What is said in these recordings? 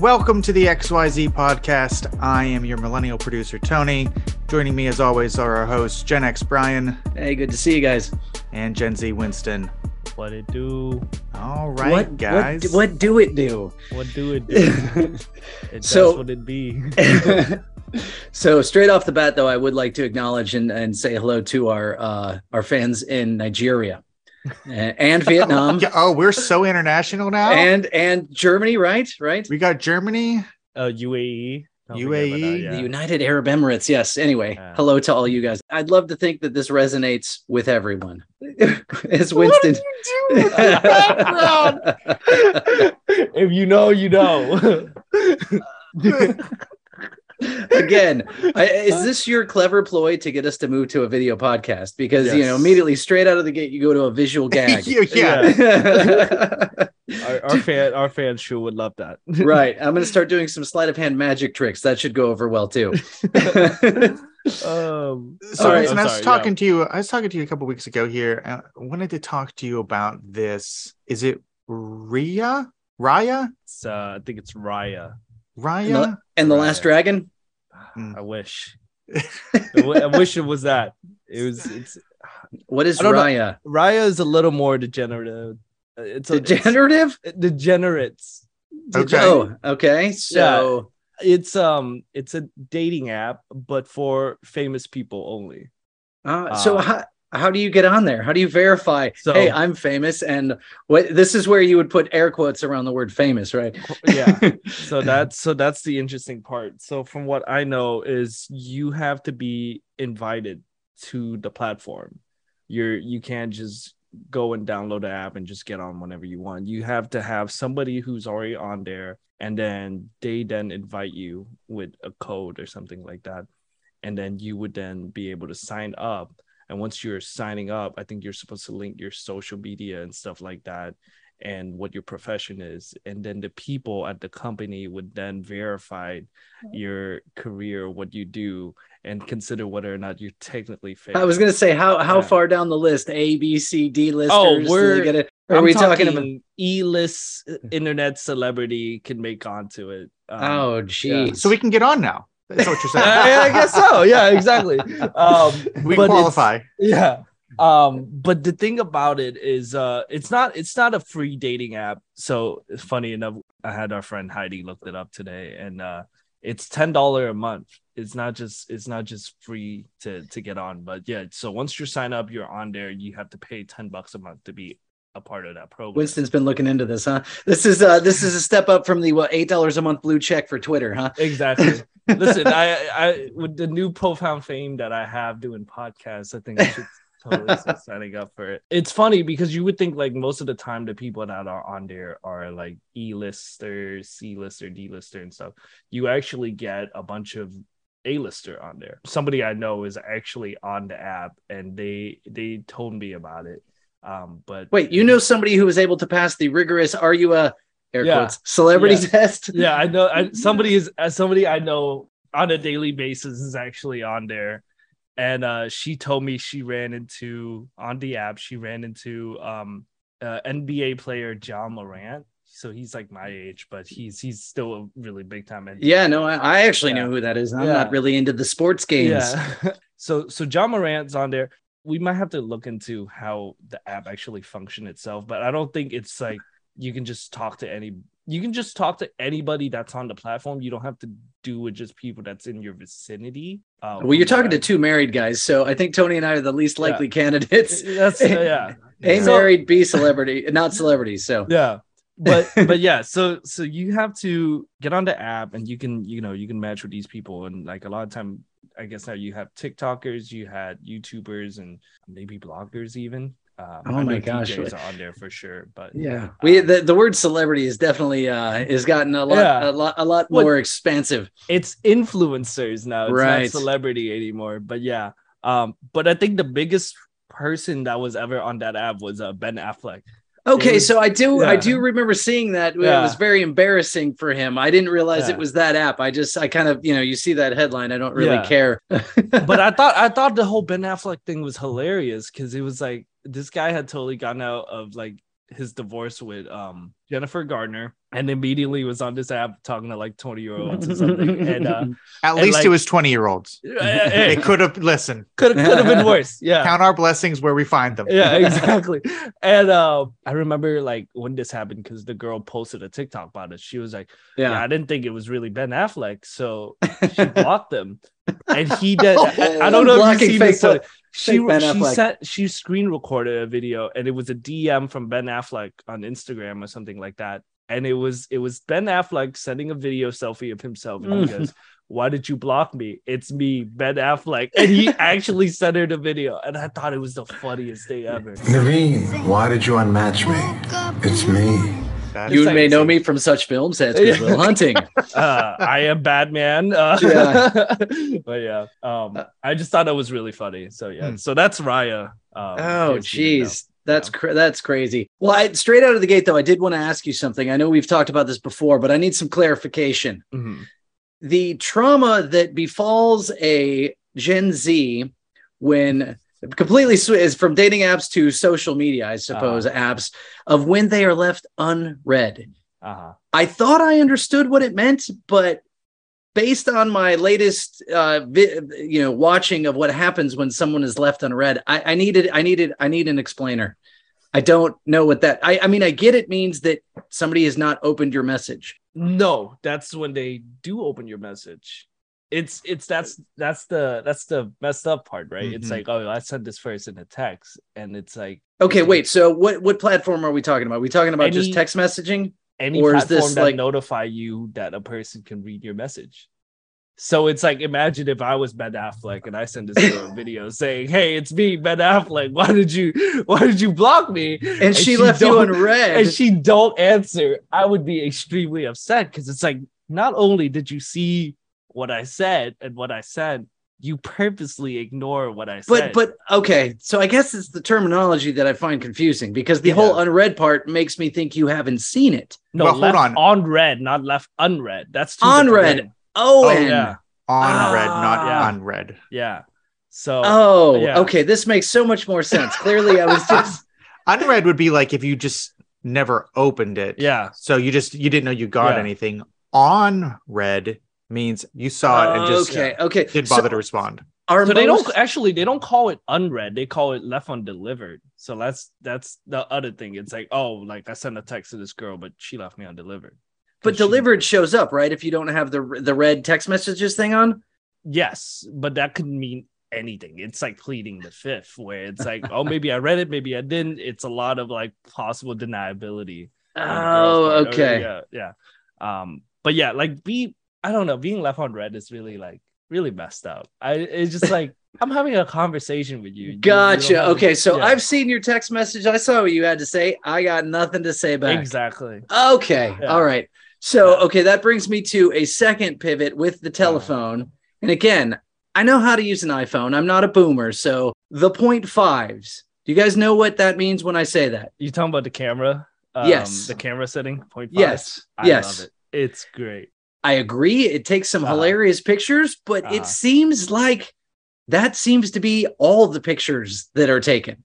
Welcome to the XYZ podcast. I am your millennial producer, Tony. Joining me, as always, are our hosts, Gen X Brian Hey, good to see you guys. and Gen Z Winston. What it do? All right, what, guys. What, what do it do? What do it do? It So- what it be. so straight off the bat, though, I would like to acknowledge and, and say hello to our uh, our fans in Nigeria a- and Vietnam Yeah, oh, we're so international now. and and Germany, right? Right. we got Germany. Uh, UAE. Don't UAE, about that, The. United Arab Emirates. Yes. Anyway, Yeah. hello to all you guys. I'd love to think that this resonates with everyone. As Winston. if you know, you know. Again, I, is this your clever ploy to get us to move to a video podcast? Because you know, immediately straight out of the gate, you go to a visual gag. yeah. our, our fan, our fans sure would love that. right. I'm going to start doing some sleight of hand magic tricks. That should go over well too. um, So, All right, Winston, I'm I was sorry, talking to you. I was talking to you a couple weeks ago here. I wanted to talk to you about this. Is it Ria? Raya? It's, uh, I think it's Raya. Raya? and the Right. Last Dragon. Mm. I wish. I w- I wish it was that. It was. It's What is I don't know. Raya? Raya is a little more degenerative. Uh, It's a it's- Degenerative? degenerates. Okay. Oh, okay. So It's um it's a dating app, but for famous people only. Uh, so Uh, how how do you get on there? How do you verify? So- hey, I'm famous, and what this is where you would put air quotes around the word famous, right? Yeah. so that's so that's the interesting part. So from what I know is you have to be invited to the platform. You're you can't just go and download the app and just get on whenever you want. You have to have somebody who's already on there and then they then invite you with a code or something like that. And then you would then be able to sign up. And once you're signing up, I think you're supposed to link your social media and stuff like that and what your profession is and then the people at the company would then verify your career what you do and consider whether or not you're technically famous. I was gonna say how how Yeah. far down the list? A, B, C, D listers. Oh, we're- get it? Are I'm we talking, about? An E-list internet celebrity can make onto it um, Oh, geez. So we can get on now. That's what you're saying. I, I guess so. Yeah exactly. Um we qualify. yeah. Um but the thing about it is uh it's not it's not a free dating app. So it's funny enough i had our friend heidi looked it up today and uh it's ten dollar a month. It's not just it's not just free to to get on but yeah so once you sign up you're on there you have to pay 10 bucks a month to be a part of that program. Winston's been looking into this, huh? This is uh this is a step up from the what eight dollars a month blue check for Twitter, huh? exactly. Listen i i with the new profound fame that i have doing podcasts i think i should totally start signing up for it. It's funny because you would think like most of the time the people that are on there are like e-listers c-lister d-lister and stuff. You actually get a bunch of a-lister on there. Somebody i know is actually on the app and they they told me about it um but Wait, you know somebody who was able to pass the rigorous "Are you a air Yeah. quotes celebrity Yeah. test?" yeah i know I, somebody is uh, somebody i know on a daily basis is actually on there and uh she told me she ran into on the app she ran into um uh, nba player Ja Morant so he's like my age but he's he's still a really big time NBA Yeah, no, I, I actually Yeah. know who that is. I'm not really into the sports games. So so Ja Morant's on there. We might have to look into how the app actually function itself, but I don't think it's like you can just talk to any you can just talk to anybody that's on the platform. You don't have to do with just people that's in your vicinity. Uh, Well, you're talking to two married guys, so I think Tony and I are the least likely candidates. That's yeah. A So- married, B celebrity, not celebrities. So yeah but but yeah so so you have to get on the app and you can you know you can match with these people and like a lot of time i guess now you have tiktokers you had youtubers and maybe bloggers even um, Oh my gosh. DJs on there for sure but yeah, we um, the, the word celebrity is definitely uh has gotten a lot Yeah. a lot a lot What- more expansive. it's influencers now it's Right. not celebrity anymore but yeah um but i think the biggest person that was ever on that app was uh, ben affleck Okay, was- so I do I do remember seeing that. It Yeah. was very embarrassing for him. I didn't realize Yeah. it was that app. I just I kind of you know you see that headline. I don't really Yeah. care. but I thought I thought the whole Ben Affleck thing was hilarious because it was like this guy had totally gotten out of like his divorce with um Jennifer Garner and immediately was on this app talking to like 20 year olds or something. And uh At And, least like- it was 20 year olds. hey, It could have, listen, could have could have been worse. Yeah. count our blessings where we find them. yeah, exactly. And uh, I remember like when this happened because the girl posted a TikTok about it. She was like, "Yeah, Yeah. I didn't think it was really Ben Affleck, so she blocked him." And he did. I, I don't know if you've seen this. Tony. fake She Ben she sent she screen recorded a video, and it was a DM from Ben Affleck on Instagram or something like that. And it was it was Ben Affleck sending a video selfie of himself, and he Mm. goes. Why did you block me? It's me, Ben Affleck. And he actually sent her the video. And I thought it was the funniest thing ever. Naveen, why did you unmatch me? It's me. That's- You like- may know me from such films as Good Will Hunting. uh, I am Batman. Uh, Yeah. but yeah, um, I just thought it was really funny. So yeah, Hmm. so that's Raya. Um, Oh, if you didn't know. jeez. That's cra- that's crazy. Well, I, straight out of the gate, though, I did want to ask you something. I know we've talked about this before, but I need some clarification. Mhm. The trauma that befalls a Gen Z when completely sw- is from dating apps to social media, I suppose, apps of when they are left unread. Uh-huh. I thought I understood what it meant, but based on my latest uh vi- you know watching of what happens when someone is left unread I, I needed i needed i need an explainer i don't know what that I, I mean i get it means that somebody has not opened your message No, that's when they do open your message. It's it's that's that's the that's the messed up part, right? It's Mhm. like, oh, I sent this first in a text, and it's like okay wait so what what platform are we talking about are we talking about just text messaging any Or is this that like- notify you that a person can read your message. So it's like imagine if I was Ben Affleck and I send this girl a video saying, "Hey, it's me, Ben Affleck. Why did you why did you block me?" and, she, left you don't- unread And she don't answer. I would be extremely upset because it's like not only did you see what I said and what I said, you purposely ignore what I said. but but okay so i guess it's the terminology that i find confusing because the Yeah. whole unread part makes me think you haven't seen it no, Well, hold on. on red, not left unread. That's two different Unread. oh, Oh, yeah, On red, Ah. not Yeah. unread. yeah. So Oh, Yeah. okay. This makes so much more sense. Clearly, I was just Unread would be like if you just never opened it. yeah, So you just you didn't know you got Yeah. anything. On read means you saw it and just okay. Okay. didn't So bother to respond. Are so they don't actually they don't call it unread they call it left undelivered so that's that's the other thing it's like oh like i sent a text to this girl but she left me undelivered but she- delivered shows up right if you don't have the the red text messages thing on. yes but that could mean anything it's like pleading the fifth where it's like oh maybe i read it maybe i didn't it's a lot of like possible deniability on the girl's Oh, part. Or, okay. yeah yeah um but yeah like be i don't know being left on red is really like really messed up i it's just like i'm having a conversation with you You- you Gotcha. Okay, so yeah. I've seen your text message. I saw what you had to say. I got nothing to say back. exactly Okay. Yeah. All right. So, Yeah. okay, that brings me to a second pivot with the telephone. And again, I know how to use an iPhone. I'm not a boomer. So, the point fives. Do you guys know what that means when I say that? You talking about the camera? Um, Yes. The camera setting. Point five. Yes. I yes. love it. It's great. I agree. It takes some Uh-huh. hilarious pictures, but Uh-huh. it seems like that seems to be all the pictures that are taken.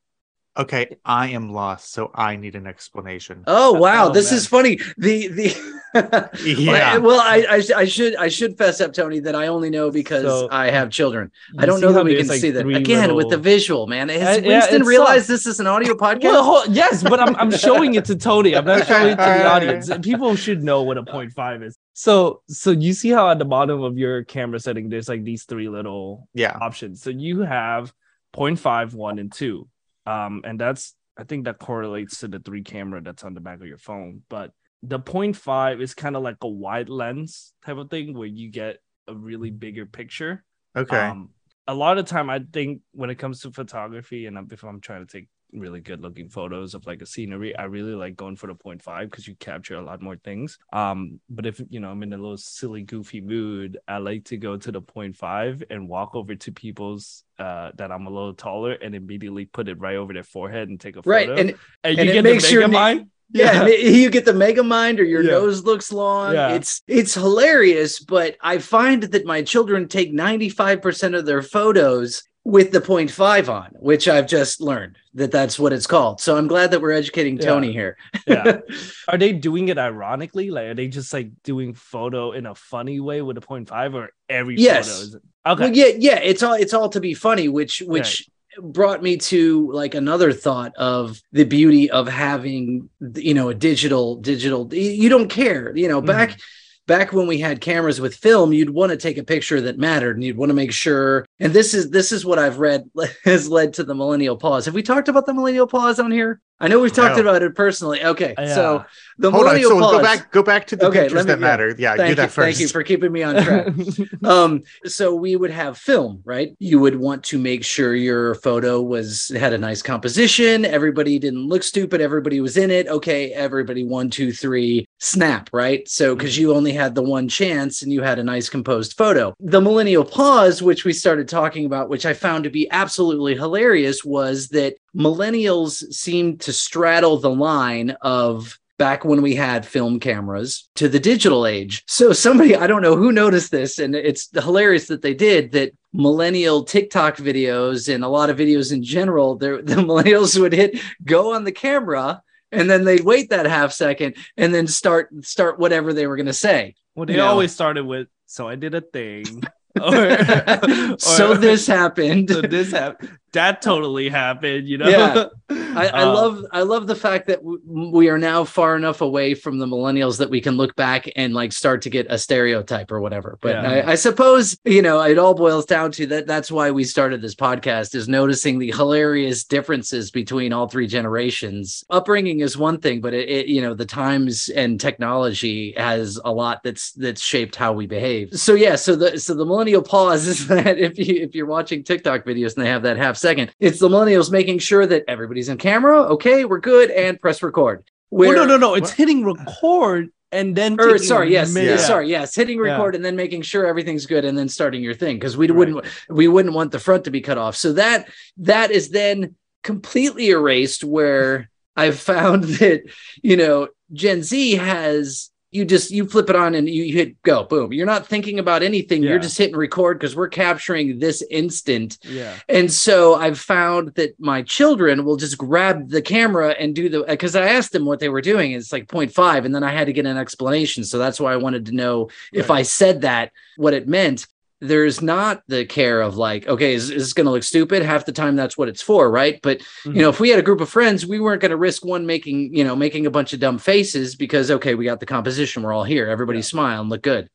Okay, I am lost, so I need an explanation. Oh wow, Oh, this man. is funny. The the Yeah. Well, I, I I should I should fess up, Tony, that I only know because So- I have children. I don't know that we can like, see that three again with the visual man. Has Uh, yeah, Winston it realized sucks. this is an audio podcast? Well, hold- yes, but I'm I'm showing it to Tony. I'm not showing it to the audience. People should know what a point five is. So so you see how at the bottom of your camera setting there's like these three little Yeah. options. So you have 0.5, 1, and 2. Um, and that's I think that correlates to the three camera that's on the back of your phone. But the 0.5 is kind of like a wide lens type of thing where you get a really bigger picture. Okay. Um, a lot of time, I think when it comes to photography, and if I'm trying to take really good looking photos of like a scenery, I really like going for the 0.5 because you capture a lot more things. Um, but if you know I'm in a little silly, goofy mood, I like to go to the 0.5 and walk over to people's uh that I'm a little taller and immediately put it right over their forehead and take a photo. right. And and and you it get makes the your mega na- mind. yeah, and it- you get the mega mind or your Yeah. nose looks long. Yeah. It's it's hilarious, but I find that my children take 95% of their photos with the 0.5 on, which I've just learned that that's what it's called. So I'm glad that we're educating Yeah. Tony here. Yeah. Are they doing it ironically? Like, are they just like doing photo in a funny way with a point 0.5 or every Yes. photo is okay? Well, yeah, yeah, it's all it's all to be funny, which which brought me to like another thought of the beauty of having you know a digital digital you don't care you know back mm. Back when we had cameras with film you'd want to take a picture that mattered and you'd want to make sure and this is this is what i've read has led to the millennial pause. Have we talked about the millennial pause on here i know we've talked No. about it personally okay Yeah. so the Hold on. millennial So pause go back. Go back to the Okay, pictures me- that yeah. matter. Yeah, do thank you, that first. thank you for keeping me on track um so we would have film right you would want to make sure your photo was had a nice composition everybody didn't look stupid everybody was in it okay everybody one two three snap right so because you only had the one chance and you had a nice composed photo the millennial pause which we started talking about which i found to be absolutely hilarious was that millennials seem to straddle the line of back when we had film cameras to the digital age. So somebody, I don't know who noticed this, and it's hilarious that they did that millennial TikTok videos and a lot of videos in general, the millennials would hit go on the camera and then they'd wait that half second and then start start whatever they were going to say. well, they you know. always started with, "So I did a thing." or, so this happened. so this happened. That totally happened. You know. Yeah. I, I Uh, love I love the fact that w- we are now far enough away from the millennials that we can look back and like start to get a stereotype or whatever. But Yeah. I, I suppose you know it all boils down to that. That's why we started this podcast is noticing the hilarious differences between all three generations. Upbringing is one thing, but it, it you know the times and technology has a lot that's that's shaped how we behave. So yeah, so the so the millennial pause is that if you if you're watching TikTok videos and they have that half second, it's the millennials making sure that everybody's in camera. Okay, we're good, and press record. Well, Where, no, no, no. It's hitting record and then. Er, or sorry, yes, minute. sorry, yes, hitting Yeah. record and then making sure everything's good, and then starting your thing because we Right. wouldn't we wouldn't want the front to be cut off. So that that is then completely erased. Where I've found that you know Gen Z has you just you flip it on and you hit go boom. You're not thinking about anything. Yeah. You're just hitting record because we're capturing this instant Yeah. and so I've found that my children will just grab the camera and do the because I asked them what they were doing. It's like 0.5, and then I had to get an explanation. So that's why I wanted to know if I said that, what it meant. There's not the care of like, okay, is, is this going to look stupid? Half the time, that's what it's for, right? But you know, mm-hmm. if we had a group of friends, we weren't going to risk one making, you know, making a bunch of dumb faces because okay, we got the composition, we're all here, everybody Yeah. smile and look good.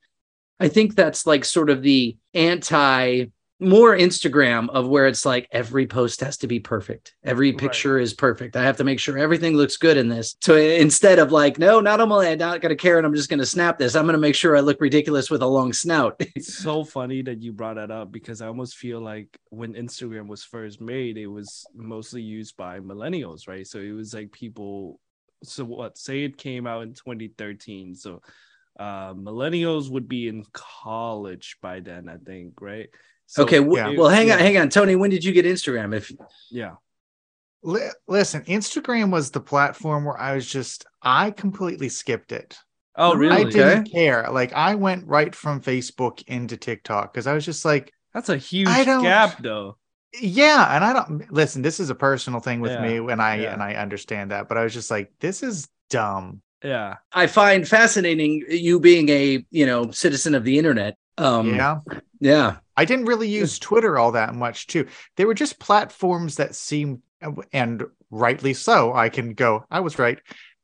I think that's like sort of the anti more Instagram of where it's like every post has to be perfect. Every Right. picture is perfect. I have to make sure everything looks good in this. So instead of like, no, not only I'm I not going to care and I'm just going to snap this, I'm going to make sure I look ridiculous with a long snout. It's so funny that you brought that up because I almost feel like when Instagram was first made, it was mostly used by millennials, right? So it was like people. So what? Say it came out in 2013. So uh, millennials would be in college by then, I think, right? So okay. w- yeah. Well, hang on, hang on, Tony. When did you get Instagram? If Yeah. Li- listen, Instagram was the platform where I was just I completely skipped it. Oh, I really? I didn't care. Like I went right from Facebook into TikTok because I was just like, That's a huge I don't- gap, though. yeah, and I don't listen. This is a personal thing with Yeah, me, and I yeah. and I understand that, but I was just like, this is dumb. Yeah. I find fascinating you being a you know citizen of the internet. Um, yeah, yeah, I didn't really use Twitter all that much too. They were just platforms that seemed, uh, and rightly so. I can go. I was right.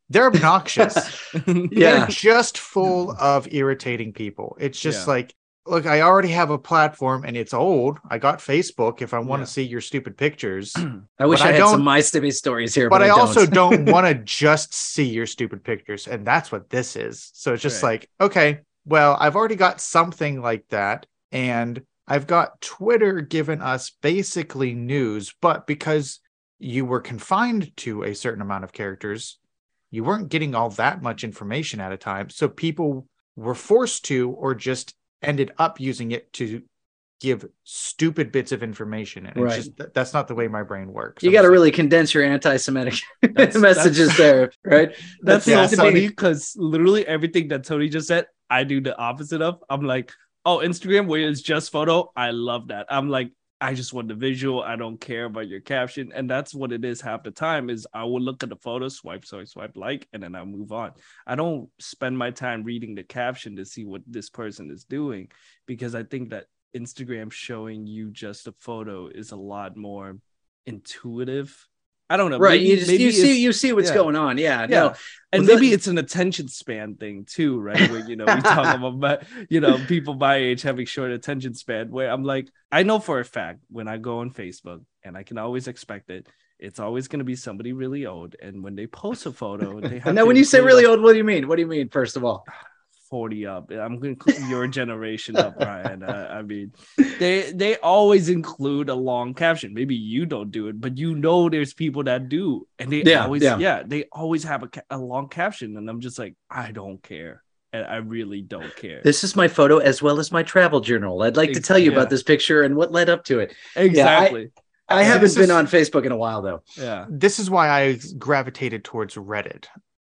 They're obnoxious. yeah. They're just full of irritating people. It's just Yeah. like, look, I already have a platform and it's old. I got Facebook if I want Yeah. to see your stupid pictures, I wish I, I had some don't- MySpace stories here, but but, I also don't. don't want to just see your stupid pictures. And that's what this is. So it's just Right. like, okay, well, I've already got something like that. And I've got Twitter giving us basically news, but because you were confined to a certain amount of characters, you weren't getting all that much information at a time. So people were forced to, or just ended up using it to give stupid bits of information. And Right. it's just, that's not the way my brain works. you got to really condense your anti-Semitic That's- messages there, right? That's Yeah, so so- funny because literally everything that Tony just said, I do the opposite of. I'm like, oh, Instagram where it's just photo. I love that. I'm like, I just want the visual. I don't care about your caption. And that's what it is half the time is I will look at the photo, swipe, swipe, swipe, like, and then I move on. I don't spend my time reading the caption to see what this person is doing because I think that Instagram showing you just a photo is a lot more intuitive. I don't know. right. maybe- you just, you see you see what's yeah. going on. Yeah. yeah. No. and Well, maybe the- it's an attention span thing too, right? Where you know we talk about you know people my age having short attention span. Where I'm like, I know for a fact when I go on Facebook, and I can always expect it. It's always going to be somebody really old, and when they post a photo, they have And then when you say really like, old, what do you mean? What do you mean? First of all, 40 up. I'm going to include your generation up, Ryan. Uh, I mean, they they always include a long caption. Maybe you don't do it, but you know there's people that do, and they Yeah, always yeah. yeah. they always have a, a long caption, and I'm just like, I don't care, and I really don't care. this is my photo as well as my travel journal. I'd like to tell you Yeah. about this picture and what led up to it. exactly. I Yeah, haven't this been is- on Facebook in a while though. Yeah. this is why I gravitated towards Reddit.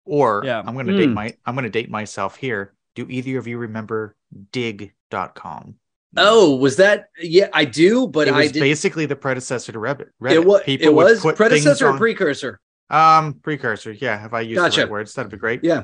Or Yeah. I'm gonna date Hmm. my I'm gonna date myself here. Do either of you remember digg.com? Oh, was that? Yeah, I do, but it I did. basically the predecessor to Reddit. Reddit. It was. People It would was predecessor or precursor. um precursor. Yeah, if I use the Gotcha. right words, that'd be great. Yeah.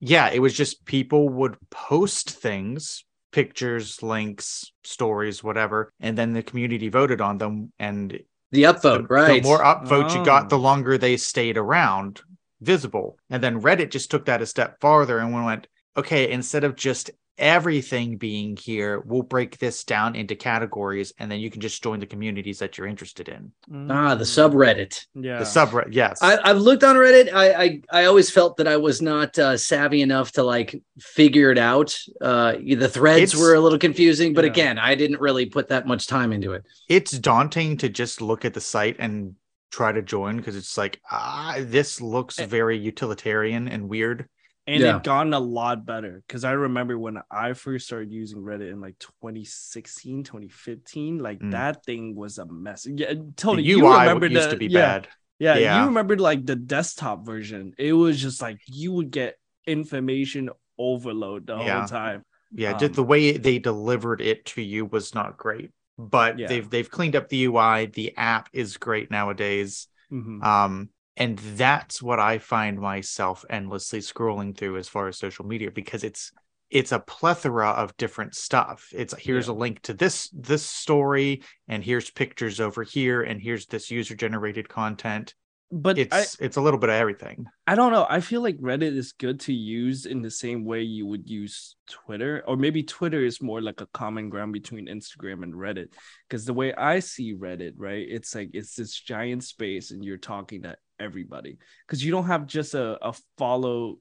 Yeah, it was just people would post things, pictures, links, stories, whatever, and then the community voted on them. And The upvote, the, right? the more upvote you Oh. got, the longer they stayed around visible. And then Reddit just took that a step farther and went, okay, instead of just everything being here, we'll break this down into categories, and then you can just join the communities that you're interested in. ah, the subreddit. Yeah. The subreddit, yes. I, I've looked on Reddit. I, I I always felt that I was not uh, savvy enough to like figure it out. Uh, the threads It's- were a little confusing, but Yeah. again, I didn't really put that much time into it. it's daunting to just look at the site and try to join because it's like ah this looks Eh. very utilitarian and weird and Yeah. it gotten a lot better because i remember when i first started using reddit in like 2016 2015 like Mm. that thing was a mess yeah tony the you ui remember used the, to be yeah, bad yeah Yeah. you remember like the desktop version it was just like you would get information overload the Yeah. whole time yeah Um, the way they delivered it to you was not great but they've they've cleaned up the ui the app is great nowadays Mhm. um and that's what i find myself endlessly scrolling through as far as social media because it's it's a plethora of different stuff it's here's Yeah. a link to this this story and here's pictures over here and here's this user generated content but it's I, it's a little bit of everything I don't know. I feel like Reddit is good to use in the same way you would use Twitter, or maybe Twitter is more like a common ground between Instagram and Reddit. Because the way I see Reddit, right, it's like it's this giant space and you're talking to everybody. Because you don't have just a, a follow,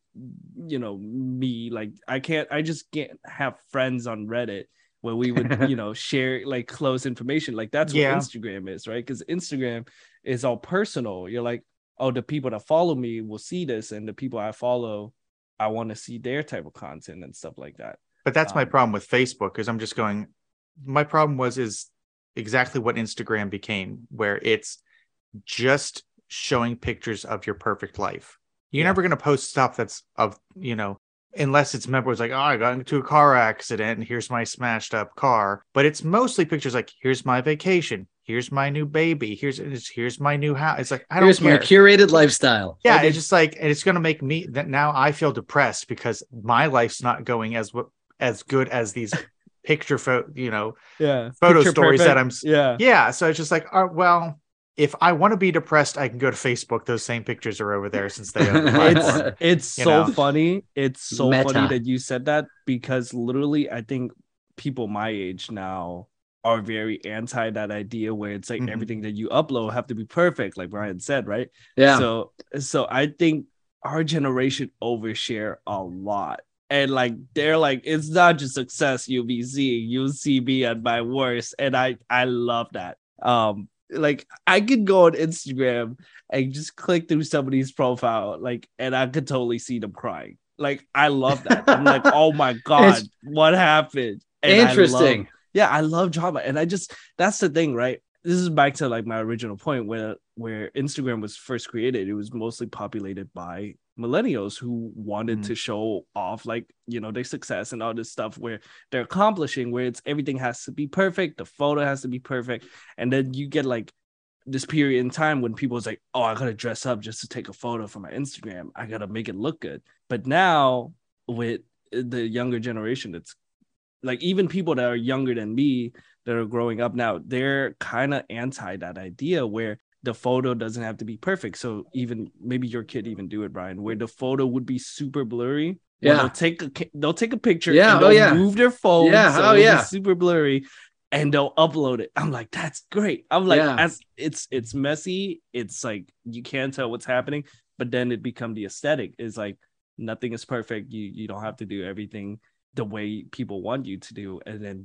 you know, me. Like I can't, I just can't have friends on Reddit where we would, you know, share like close information. Like that's Yeah. what Instagram is, right? Because Instagram is all personal. You're like, oh, the people that follow me will see this, and the people I follow, I want to see their type of content and stuff like that. But that's my Um, problem with Facebook because I'm just going. My problem was is exactly what Instagram became, where it's just showing pictures of your perfect life. You're Yeah. never going to post stuff that's of you know, unless it's members like, oh, I got into a car accident and here's my smashed up car. But it's mostly pictures like, here's my vacation, here's my new baby, here's here's my new house. It's like I don't Here's care. my curated lifestyle. Yeah, And it's just like and it's gonna make me that now I feel depressed because my life's not going as what as good as these picture photo, you know, Yeah, photo Picture stories that I'm. Yeah, Yeah, so it's just like, uh, well, if I want to be depressed, I can go to Facebook. Those same pictures are over there since they own the platform. it's it's so know? funny. It's so Meta. funny that you said that because literally, I think people my age now are very anti that idea where it's like Mhm. everything that you upload have to be perfect, like Brian said, right? Yeah. So so I think our generation overshare a lot. And like they're like, it's not just success you'll be seeing, you'll see me at my worst. And I I love that. Um like I could go on Instagram and just click through somebody's profile, like, and I could totally see them crying. Like I love that. I'm like, oh my god, It's- what happened? And I love- Interesting. yeah, I love drama. And I just that's the thing, right? This is back to like my original point where where Instagram was first created, it was mostly populated by millennials who wanted Mhm. to show off like you know their success and all this stuff where they're accomplishing where it's everything has to be perfect the photo has to be perfect. And then you get like this period in time when people was like oh i gotta dress up just to take a photo for my instagram. I gotta make it look good. But now with the younger generation it's like even people that are younger than me that are growing up now they're kind of anti that idea where the photo doesn't have to be perfect so even maybe your kid even do it brian where the photo would be super blurry Yeah. they'll take a they'll take a picture Yeah, and oh, they'll yeah. move their phone Yeah, so oh, yeah. super blurry and they'll upload it i'm like that's great i'm like Yeah. as it's it's messy it's like you can't tell what's happening but then it become the aesthetic is like nothing is perfect you you don't have to do everything the way people want you to do and then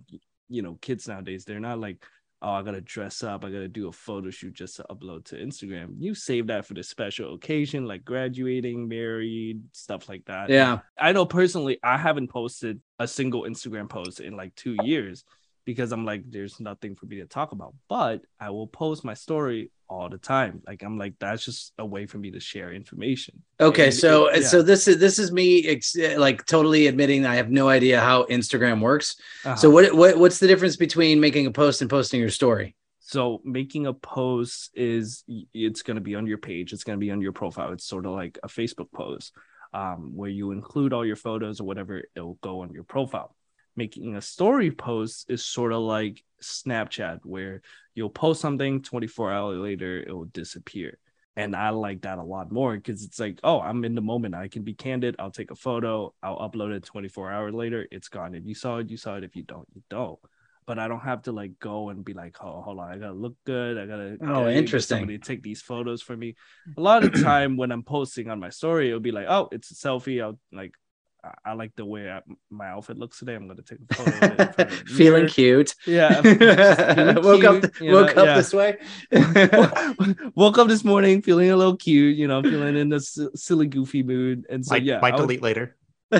you know kids nowadays they're not like oh i gotta dress up i gotta do a photo shoot just to upload to instagram. You save that for the special occasion like graduating married stuff like that. Yeah. i know personally i haven't posted a single instagram post in like two years because i'm like there's nothing for me to talk about. But i will post my story all the time like i'm like that's just a way for me to share information Okay, And so it- so this is this is me ex- like totally admitting I have no idea how Instagram works. Uh-huh. So what what what's the difference between making a post and posting your story? So making a post is it's going to be on your page. It's going to be on your profile. It's sort of like a Facebook post um, where you include all your photos or whatever. It'll go on your profile. Making a story post is sort of like Snapchat, where you'll post something 24 hours later, it will disappear. And I like that a lot more because it's like, oh, I'm in the moment. I can be candid. I'll take a photo. I'll upload it 24 hours later. It's gone. If you saw it, you saw it. If you don't, you don't but I don't have to like go and be like, oh, hold on, I gotta look good. I gotta Oh, get interesting. Somebody to take these photos for me. A lot of time when I'm posting on my story, it'll be like, oh, it's a selfie. I'll like, I, I like the way I, my outfit looks today. I'm gonna take a photo. Of it in of Feeling mirror. cute. Yeah. woke up cute, you woke know, up yeah. this way. Woke up this morning feeling a little cute, you know, feeling in this silly, goofy mood, and so Might, yeah, might I would- delete later.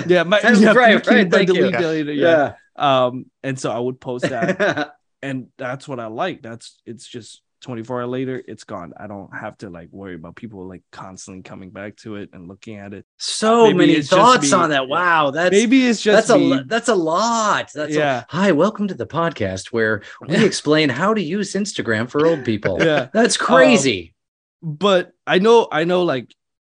yeah, my, That's yeah, right, cute, right, but thank you. delete Yeah. later, yeah. yeah. Um, and so I would post that, and that's what I like. That's it's just 24 hours later, it's gone. I don't have to like worry about people like constantly coming back to it and looking at it. So Maybe many thoughts me. on that. Wow, that's Maybe it's just that's a me. lo- that's a lot. That's Yeah. A, hi, welcome to the podcast where we explain how to use Instagram for old people. yeah, That's um, crazy. but I know, I know, like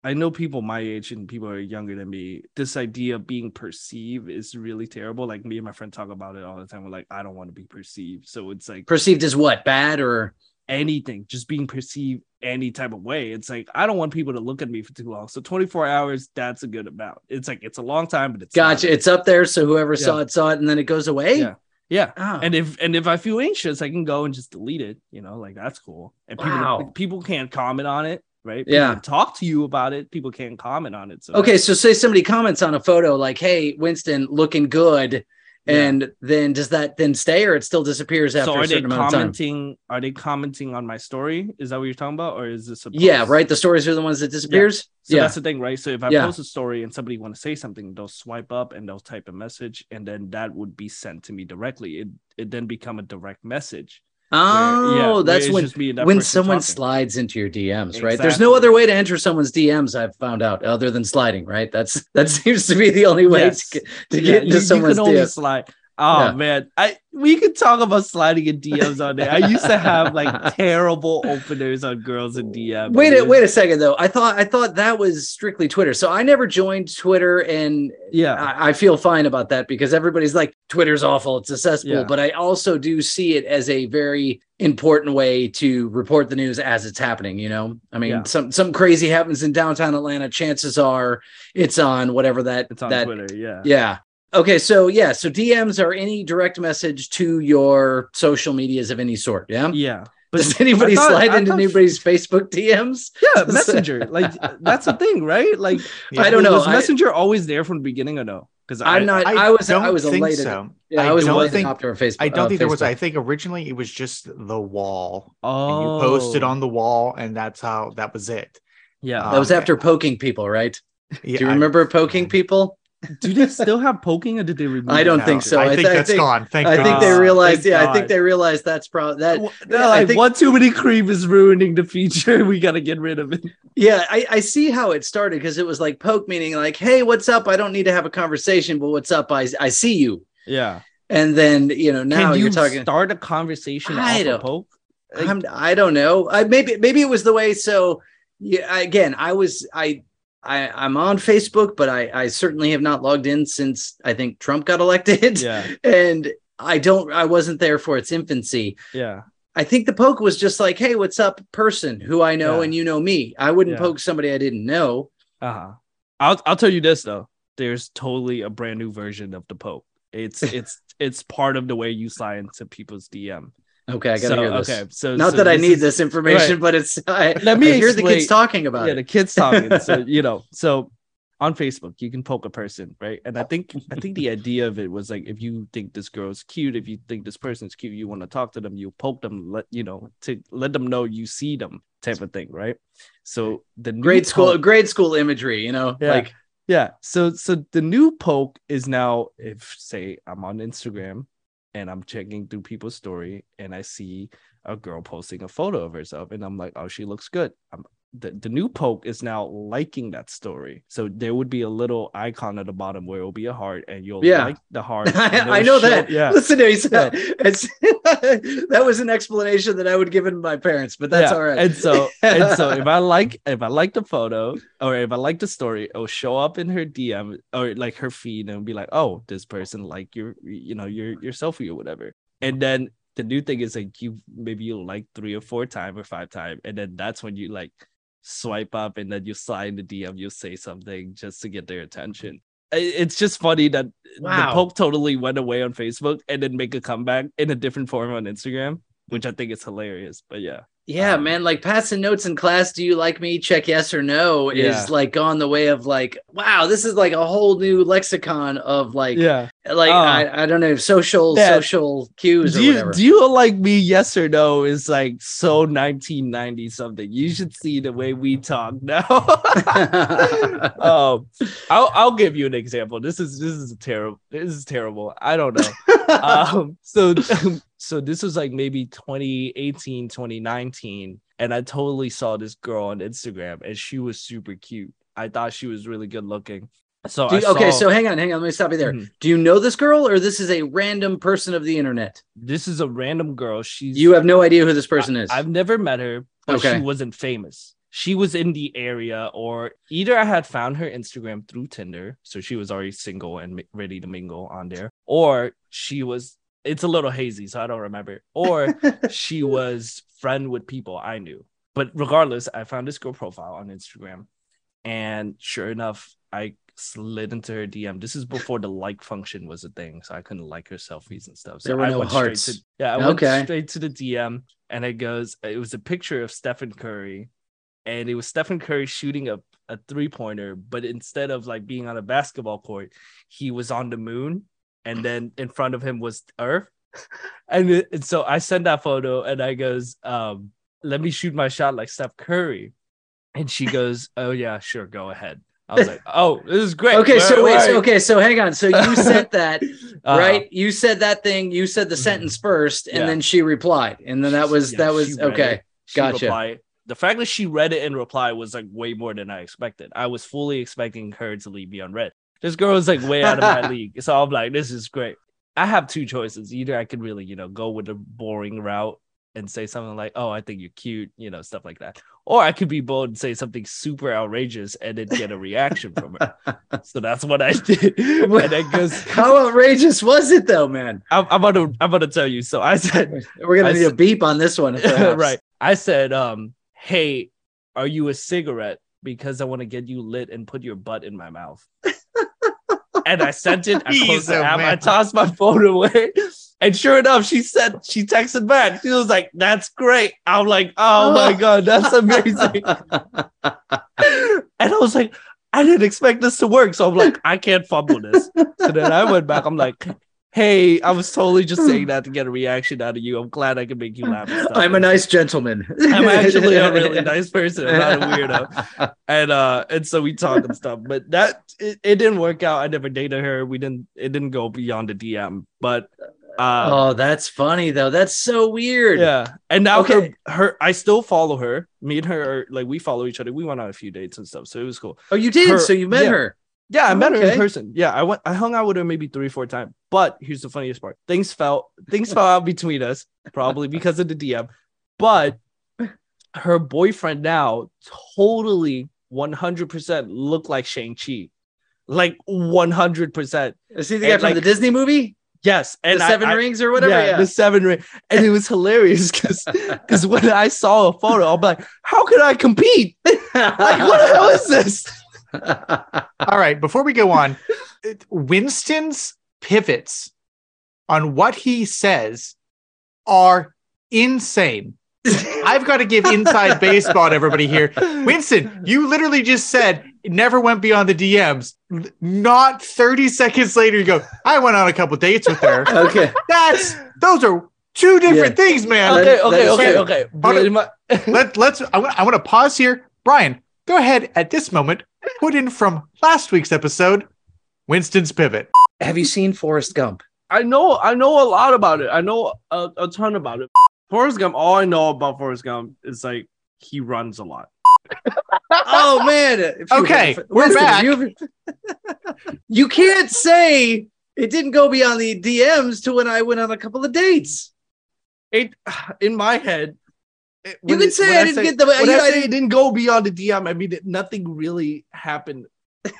I know people my age and people are younger than me. This idea of being perceived is really terrible. Like me and my friend talk about it all the time. We're like, I don't want to be perceived. So it's like Perceived as what? Bad or anything, just being perceived any type of way. It's like I don't want people to look at me for too long. So 24 hours, that's a good amount. It's like it's a long time, but it's gotcha. not- It's up there, so whoever Yeah. saw it saw it, and then it goes away. Yeah. yeah. Oh. And if and if I feel anxious, I can go and just delete it. You know, like that's cool. And people Wow. people can't comment on it, right? People Yeah. talk to you about it. People can't comment on it. So okay, so say somebody comments on a photo like, "Hey, Winston, looking good," and then does that then stay, or it still disappears after so a are they certain amount of time? commenting? Are they commenting on my story? Is that what you're talking about, or is this a Yeah, right. The stories are the ones that disappears. So yeah, that's the thing, right? So if I Yeah. post a story and somebody want to say something, they'll swipe up and they'll type a message, and then that would be sent to me directly. It it then become a direct message. Where- oh, yeah, that's when just me and that when someone talking. slides into your DMs, right? There's no other way to enter someone's DMs. I've found out other than sliding, right? That's that seems to be the only way Yes. to get, to Yeah, get into you, you someone's can only DMs. slide. Oh Yeah. man, I we could talk about sliding in DMs on there. I used to have like terrible openers on girls in DMs. Wait a wait a second though. I thought I thought that was strictly Twitter. So I never joined Twitter, and yeah, I, I feel fine about that because everybody's like Twitter's awful, it's a cesspool. Yeah. But I also do see it as a very important way to report the news as it's happening. You know, I mean, Yeah. some some crazy happens in downtown Atlanta. Chances are it's on whatever that it's on that Twitter. Yeah. yeah. Okay, so yeah, so DMs are any direct message to your social medias of any sort. Yeah. yeah. Does anybody thought- slide I into thought- anybody's Facebook DMs? Yeah, Messenger. Like that's the thing, right? Like I don't know. Was I- Messenger always there from the beginning or no? Because I'm not. I, was. I was a think late. so. Yeah, I, I was don't think- adopter of Facebook. I don't uh, think there was. I think originally it was just the wall. Oh, And you posted on the wall, and that's how that was it. Yeah. that was um, after poking people, right? Yeah, Do you I- remember poking people? Do they still have poking or did they remove? I don't it think so. I I think th- I think- gone. Thank you. I think they God. realized. Thank Yeah, I think they realized that's probably that. They're I like, think- one too many cream is ruining the feature. We gotta get rid of it. Yeah, I, I see how it started because it was like poke, meaning like, hey, what's up? I don't need to have a conversation, but what's up? I I see you. Yeah. And then you know now Can you you're talking. start a conversation I off a don't- poke? Like, I'm, I don't know. I maybe maybe it was the way. So yeah, again, I was I I I'm on Facebook, but I I certainly have not logged in since I think Trump got elected. yeah, and I don't I wasn't there for its infancy. yeah, I think the poke was just like, hey, what's up, person who I know Yeah. and you know me. I wouldn't Yeah. poke somebody I didn't know. uh-huh. I'll I'll tell you this though. There's totally a brand new version of the poke. It's it's it's part of the way you sign into people's DM. Okay, I gotta so, hear this. Okay, so Not so that I need is- this information, but it's I, Let me I hear the kids talking about yeah, it. the kids talking. so you know, so on Facebook, you can poke a person, right? And I think I think the idea of it was like if you think this girl's cute, if you think this person's cute, you want to talk to them, you poke them, let you know, to let them know you see them, type of thing, right? So the new grade school, poke- grade school imagery, you know, Yeah. like yeah. So so the new poke is now if say I'm on Instagram and I'm checking through people's story and I see a girl posting a photo of herself and I'm like, oh, she looks good. I'm, the, the new poke is now liking that story. So there would be a little icon at the bottom where it will be a heart and you'll Yeah. like the heart. I, I know show- that. Yeah. Listen to me. Yeah. it's that was an explanation that I would give to my parents, but that's Yeah, all right. And so and so if I like if I like the photo or if I like the story, it'll show up in her DM or like her feed and be like, oh, this person like your you know your your selfie or whatever. And then the new thing is like you maybe you like three or four time or five time, and then that's when you like swipe up and then you sign the DM, you say something just to get their attention. It's just funny that Wow. the Pope totally went away on Facebook and then make a comeback in a different form on Instagram, which I think is hilarious. But yeah. Yeah, Um, man, like passing notes in class, do you like me? Check yes or no Yeah. is like gone the way of like, wow, this is like a whole new lexicon of like, Yeah. like Oh. I, I don't know, social Yeah. social cues Do or you whatever. do you like me? Yes or no is like so 1990 something. You should see the way we talk now. um, I'll I'll give you an example. This is this is terrible. This is terrible. I don't know. um, so so this was like maybe 2018, 2019, and I totally saw this girl on Instagram, and she was super cute. I thought she was really good looking. So I you- okay, so hang on, hang on. Let me stop you there. Mhm. Do you know this girl, or this is a random person of the internet? this is a random girl. She's You have no idea who this person is. I've never met her, but Okay. she wasn't famous. She was in the area, or either I had found her Instagram through Tinder, so she was already single and ready to mingle on there, or she was. It's a little hazy, so I don't remember. Or she was friend with people I knew. But regardless, I found this girl profile on Instagram, and sure enough, I slid into her DM. This is before the like function was a thing, so I couldn't like her selfies and stuff. So There were I no went hearts. straight to yeah, I went straight to the DM, and it goes. It was a picture of Stephen Curry, and it was Stephen Curry shooting a a three pointer, but instead of like being on a basketball court, he was on the moon, and then in front of him was Earth. And, it- and so I send that photo and I goes, um, let me shoot my shot like Steph Curry. And she goes, Oh yeah, sure, go ahead. I was like, Oh, this is great. okay, so wait, so okay, so hang on. So you sent that, Uh, right? You said that thing, you said the Mhm. sentence first, and Yeah. then she replied. And then that was yeah, that was okay. Gotcha. replied. The fact that she read it and replied was like way more than I expected. I was fully expecting her to leave me unread. This girl is like way out of my league. So I'm like, this is great. I have two choices. Either I could really, you know, go with the boring route and say something like, "Oh, I think you're cute," you know, stuff like that, or I could be bold and say something super outrageous and then get a reaction from her. So that's what I did. and then goes, How outrageous was it though, man? I'm, I'm gonna, I'm gonna tell you. So I said, We're gonna I need a beep on this one. right. I said, um, hey, are you a cigarette? Because I want to get you lit and put your butt in my mouth. And I sent it. I He's closed the app. I tossed my phone away. And sure enough, she said she texted back. She was like, "That's great." I'm like, "Oh, oh. my god, that's amazing!" and I was like, "I didn't expect this to work." So I'm like, "I can't fumble this." So then I went back. I'm like, Hey, I was totally just saying that to get a reaction out of you. I'm glad I could make you laugh. I'm a nice gentleman. I'm actually a really nice person. I'm not a weirdo. And uh, and so we talk and stuff. But that it, it didn't work out. I never dated her. We didn't. It didn't go beyond the DM. But uh, Oh, that's funny though. That's so weird. yeah. And now Okay. her, her, I still follow her. Me and her, are, like we follow each other. We went on a few dates and stuff, so it was cool. Oh, you did. Her- so you met yeah. her. Yeah, I oh, met her in person. Yeah, I went. I hung out with her maybe three, four times. But here's the funniest part: things fell, things fell out between us, probably because of the DM. But her boyfriend now totally 100% looked like Shang Chi, like 100%. Is he the guy from like, the Disney movie? Yes, and the Seven I- Rings or whatever? yeah, Yeah. the seven ring, and it was hilarious because because when I saw a photo, I'm like, how could I compete? Like, what the hell is this? All right, before we go on, Winston's pivots on what he says are insane. I've got to give inside baseball to everybody here. Winston, you literally just said it never went beyond the DMs. Not 30 seconds later, you go, I went on a couple dates with her. okay. That's those are two different things, man. Okay, that okay, okay, true. okay. Hold Really, my- Let, let's I want, I want to pause here. Brian, go ahead at this moment, put in from last week's episode, Winston's pivot. Have you seen Forrest Gump? I know I know a lot about it. I know a, a ton about it. Forrest Gump, all I know about Forrest Gump is like he runs a lot. Oh man. If you- Okay, we're Winston, back. You, you can't say it didn't go beyond the DMs to when I went on a couple of dates. It in my head. It- You when can say when I didn't get the- When you- I I say didn't- it didn't go beyond the DM, I mean it, nothing really happened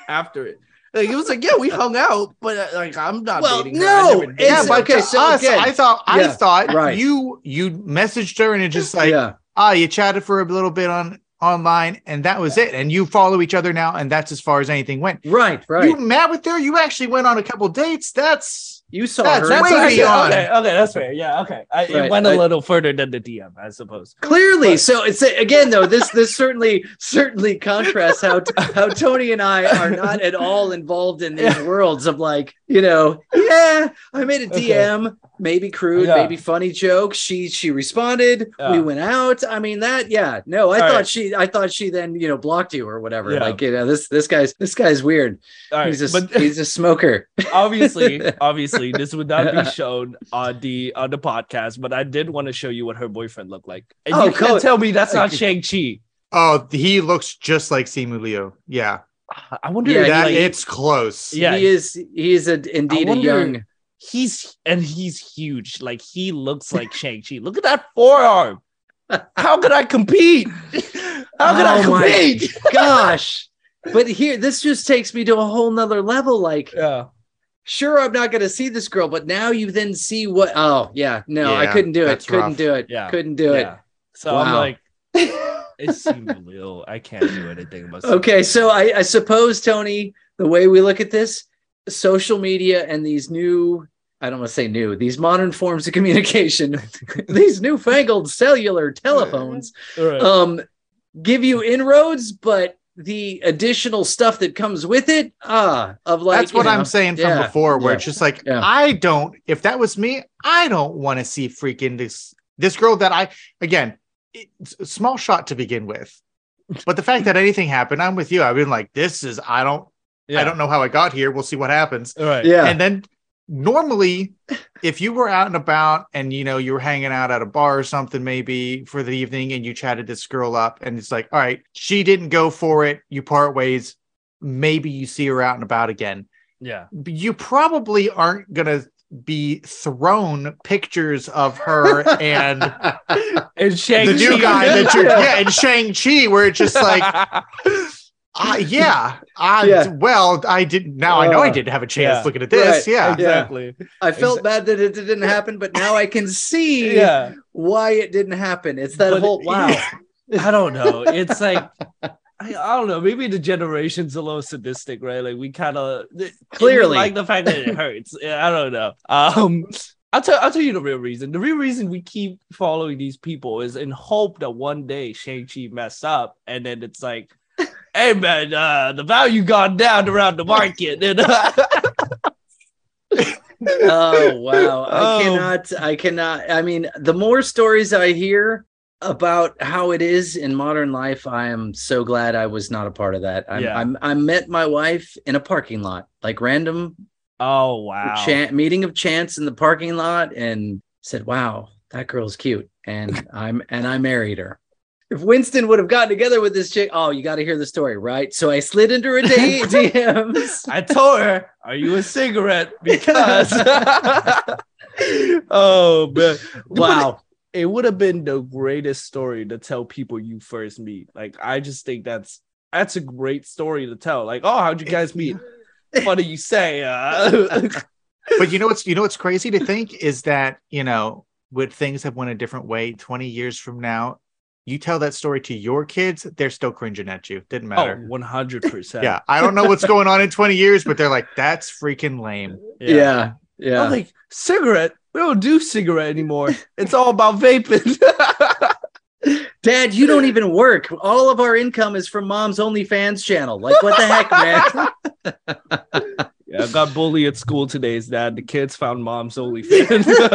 after it. Like it was like, yeah, we hung out, but uh, like I'm not Well, dating no, never dated Yeah, but okay, to so us, again- I thought I Yeah, thought right. you you messaged her and it just like yeah. ah you chatted for a little bit on online and that was it and you follow each other now and that's as far as anything went. Right, right. You met with her. You actually went on a couple dates. That's You saw That's her. way That's person. okay, beyond. okay, okay, that's fair. Yeah, okay. I, Right, It went a I- little further than the DM, I suppose. Clearly, But- so it's again though. This this certainly certainly contrasts how how Tony and I are not at all involved in these worlds of like you know yeah I made a Okay. DM maybe crude Yeah. maybe funny joke she she responded Yeah. we went out I mean that yeah no I All thought right. she I thought she then you know blocked you or whatever Yeah. like you know this this guy's this guy's weird All right, he's a but he's a smoker obviously, obviously, this would not be shown on the on the podcast, but I did want to show you what her boyfriend looked like. And Oh, you can't tell me that's not Shang Chi. oh he looks just like Simu Liu. Yeah, I wonder. Yeah, if, that like, it's close. Yeah. he is he is a, indeed a young he's and he's huge. Like he looks like Shang Chi. Look at that forearm. How could I compete? How could I Oh my- compete? gosh but here this just takes me to a whole nother level like Yeah. sure i'm not going to see this girl but now you then see what oh yeah no i couldn't do it that's couldn't rough. do it Yeah. couldn't do it Yeah. So I'm like, it seemed a little. I can't do anything about. okay so I, I suppose tony the way we look at this social media and these new i don't want to say new these modern forms of communication these newfangled cellular telephones All right. um give you inroads but the additional stuff that comes with it ah of like That's what know, I'm saying from yeah, before, where yeah, it's just like yeah. I don't. If that was me, I don't want to see freaking this this girl that I again, it's a small shot to begin with, but the fact that anything happened, I'm with you. I've been like, this is I don't yeah. I don't know how I got here. We'll see what happens. All right. yeah And then normally, if you were out and about and you know you were hanging out at a bar or something, maybe for the evening, and you chatted this girl up, and it's like, all right, she didn't go for it. You part ways. Maybe you see her out and about again. Yeah. You probably aren't gonna be thrown pictures of her and And Shang the new guy that you're yeah, and Shang Chi, where it's just like, uh, yeah, I Yeah. well, I didn't. Now I know I didn't have a chance yeah. looking at this. Right. Yeah, exactly. I felt bad that it didn't happen, but now I can see Yeah. why it didn't happen. It's that But- whole wow. I don't know. It's like I, I don't know. Maybe the generation's a little sadistic, right? Like we kind of Clearly. like the fact that it hurts. Yeah, I don't know. Um, I'll tell I'll tell you the real reason. The real reason we keep following these people is in hope that one day Shang Chi mess up, and then it's like, hey man, uh, the value gone down around the market, and uh, oh wow Oh. i cannot i cannot i mean the more stories i hear about how it is in modern life i am so glad i was not a part of that I'm, Yeah. I'm, i met my wife in a parking lot like random Oh wow. meeting of chance in the parking lot and said wow that girl's cute and i'm and i married her if winston would have gotten together with this chick oh you got to hear the story right so i slid into her D- dms I told her, "Are you a cigarette?" Because oh man, wow it would have been the greatest story to tell people you first meet. Like I just think that's that's a great story to tell. Like, oh, how'd you guys meet? Funny you say. Uh, but you know what's you know what's crazy to think is that you know would things have went a different way 20 years from now you tell that story to your kids they're still cringing at you didn't oh, matter one hundred percent. yeah i don't know what's going on in 20 years but they're like that's freaking lame yeah yeah, I'm like cigarette. We don't do cigarette anymore. It's all about vaping. dad you don't even work all of our income is from mom's onlyfans channel like what the heck man yeah, I got bullied at school today. dad. the kids found mom's OnlyFans?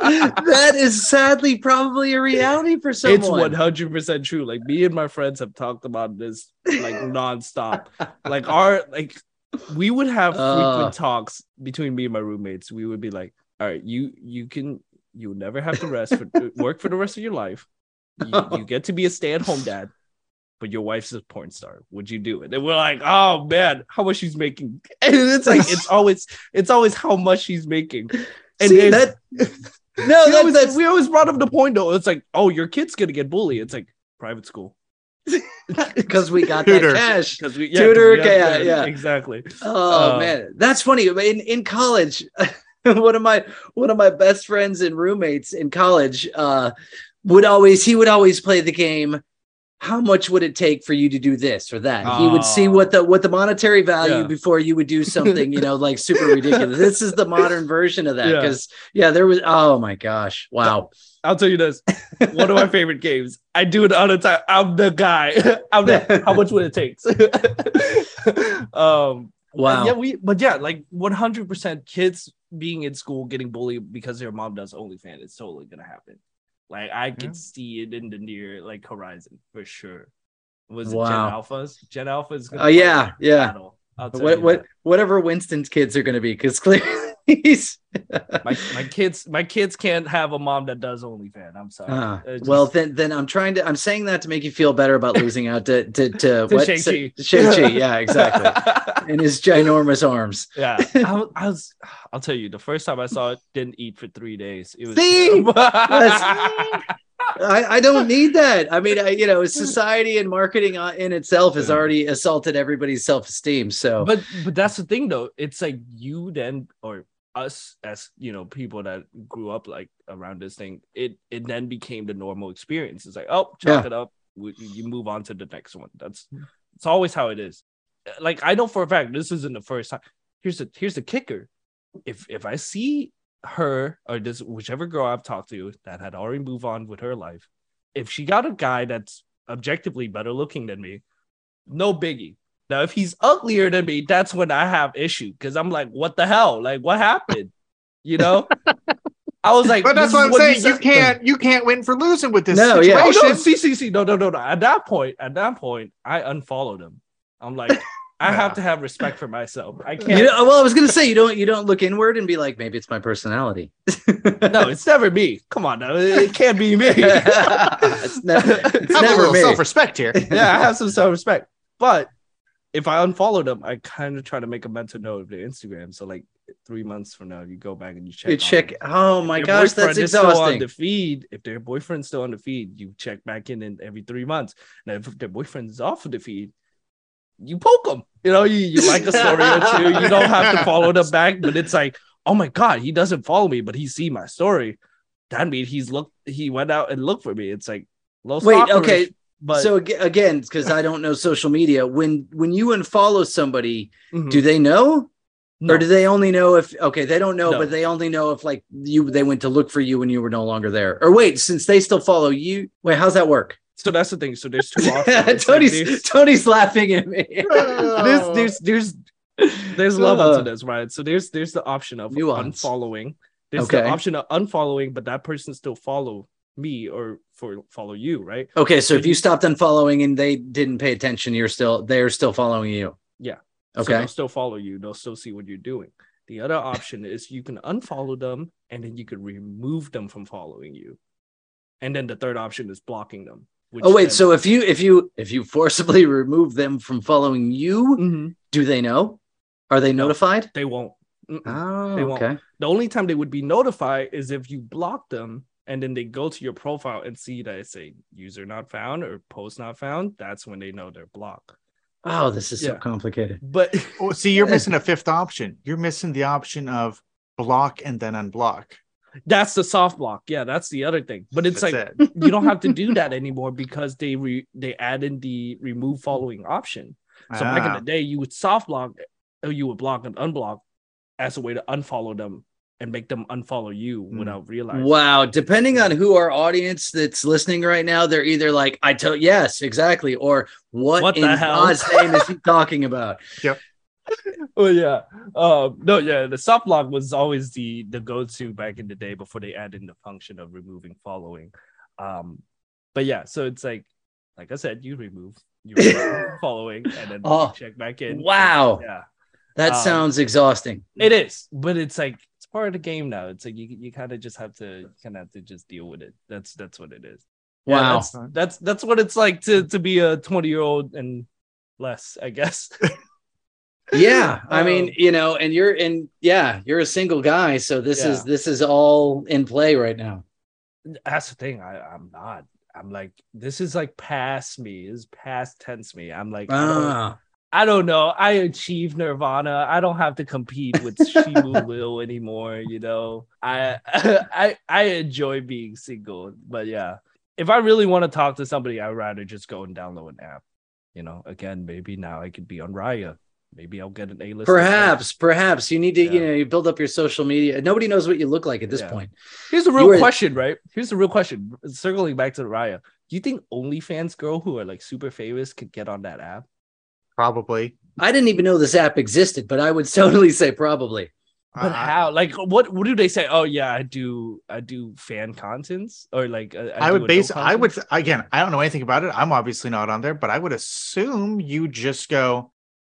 that is sadly probably a reality for someone It's one hundred percent true. Like me and my friends have talked about this like nonstop. Like our like we would have frequent Uh. talks between me and my roommates. We would be like, "All right, you you can you never have to rest for work for the rest of your life. You, you get to be a stay at home dad, but your wife's a porn star. Would you do it?" And we're like, "Oh man, how much she's making?" And it's like it's always it's always how much she's making. And See, that no we that, always, that's we always brought up the point though. It's like, oh, your kid's gonna get bullied. It's like private school because we got Tutor. that cash because we Tutor, 'cause we yeah, have- yeah. exactly. Oh Uh, man, that's funny. In in college, one of my one of my best friends and roommates in college uh, would always he would always play the game. How much would it take for you to do this or that? He would see Oh. what the what the monetary value Yeah. before you would do something, you know, like super ridiculous. this is the modern version of that Yeah. because yeah. there was oh my gosh, wow. I'll tell you this. One of my favorite games. I do it all the time. I'm the guy. I'm the how much would it take? um Wow. yeah, we but yeah, like 100 percent kids being in school getting bullied because their mom does OnlyFans. It's totally gonna happen. Like I can Yeah. see it in the near like horizon for sure. Was it Gen Alphas? Gen Alphas. Oh, yeah, yeah. What what that. whatever Winston's kids are going to be because clearly he's my my kids my kids can't have a mom that does OnlyFans. I'm sorry. Ah, It's well, then, then I'm trying to. I'm saying that to make you feel better about losing out to to, to, To what Shang-Chi. Shang-Chi, yeah, exactly. In his ginormous arms. yeah, I, was- I was. I'll tell you, the first time I saw it, didn't eat for three days. It was See? Terrible. I, I don't need that. I mean, I, you know, society and marketing uh, in itself has already assaulted everybody's self esteem. So, but but that's the thing though. It's like you then or us as you know people that grew up like around this thing. It it then became the normal experience. It's like oh, chalk Yeah. it up. We, you move on to the next one. That's it's always how it is. Like I know for a fact this isn't the first time. Here's the here's the kicker. If if I see her or this whichever girl I've talked to that had already moved on with her life, if she got a guy that's objectively better looking than me, no biggie. Now, if he's uglier than me, that's when I have issue because I'm like, what the hell? Like, what happened? You know? I was like, but that's what i'm saying you said- can't you can't win for losing with this No, yeah. Oh, situation no, see, see, see, no, no, no, no. At that point, at that point, I unfollowed him. I'm like, I have to have respect for myself. I can't. you know, well, I was going to say you don't you don't look inward and be like, maybe it's my personality. no, it's never me. Come on, now. it can't be me. it's, ne- it's Have a never little me. self-respect here yeah, I have some self respect. But if I unfollow them, I kind of try to make a mental note of their Instagram. So like three months from now, you go back and you check. You check. them. Oh my If gosh, their that's boyfriend is still on the feed. If their boyfriend's still on the feed, you check back in, in every three months. Now, if their boyfriend's off of the feed, you poke them. You know, you, you like a story or two. You don't have to follow them back, but it's like, oh my god, he doesn't follow me, but he see my story. That means he's looked. He went out and looked for me. It's like, little Wait, stalkerish, okay, but so again, because I don't know social media, when when you unfollow somebody, Mhm. do they know? No. Or do they only know if okay, they don't know, No. but they only know if like you they went to look for you when you were no longer there. Or wait, since they still follow you, wait, how's that work? So that's the thing. So there's two options. It's like Tony's there's, Tony's laughing at me. there's, there's, there's, there's levels to Uh, this, right? So there's there's the option of Nuance. unfollowing. There's Okay. the option of unfollowing, but that person still follow me or for follow you, right? Okay, so if you stopped unfollowing and they didn't pay attention, you're still they're still following you. Yeah. So Okay. they'll still follow you. They'll still see what you're doing. The other option is you can unfollow them and then you can remove them from following you. And then the third option is blocking them. Which oh wait, then- so if you if you if you forcibly remove them from following you, Mhm. do they know? Are they No. notified? they won't. Oh, They won't. okay. The only time they would be notified is if you block them and then they go to your profile and see that it's a user not found or post not found. That's when they know they're blocked. Oh, this is so complicated. But Oh, see, you're missing a fifth option. You're missing the option of block and then unblock. That's the soft block. Yeah, that's the other thing. But it's That's like it. you don't have to do that anymore because they re- they added the remove following option. So back in Ah. the day, you would soft block, or you would block and unblock as a way to unfollow them and make them unfollow you Hmm. without realizing. Wow. Depending on who our audience that's listening right now, they're either like, I tell yes, exactly, or what, What in the hell? God's name is he talking about? Oh yeah. Um no, yeah, the soft block was always the the go-to back in the day before they added in the function of removing following. Um but yeah, so it's like like I said, you remove you remove following and then Oh, you check back in. wow. Yeah. That Um, sounds exhausting. It is, but it's like it's part of the game now. It's like you you kind of just have to kind of have to just deal with it. That's that's what it is. Yeah, Wow. that's, that's that's what it's like to to be a 20 year old and less, I guess. Yeah. I mean, Um, you know, and you're in, yeah, you're a single guy. So this is, this is all in play right now. That's the thing. I I'm not. I'm like this is like past me. This is past tense me. I'm like I don't, Ah, I don't know. I achieved nirvana. I don't have to compete with Shimu Will anymore. You know, I I I enjoy being single. But yeah, if I really want to talk to somebody, I'd rather just go and download an app. You know, again, maybe now I could be on Raya. Maybe I'll get an A list. perhaps, perhaps you need to, you know, you build up your social media. Nobody knows what you look like at this Yeah. point. Here's the You real were- question, right? Here's the real question. Circling back to Raya, do you think OnlyFans girl who are like super famous could get on that app? Probably. I didn't even know this app existed, but I would totally say probably. But I- how? Like, what? What do they say? Oh yeah, I do. I do fan contents or like uh, I, do would base. I would again. I don't know anything about it. I'm obviously not on there, but I would assume you just go.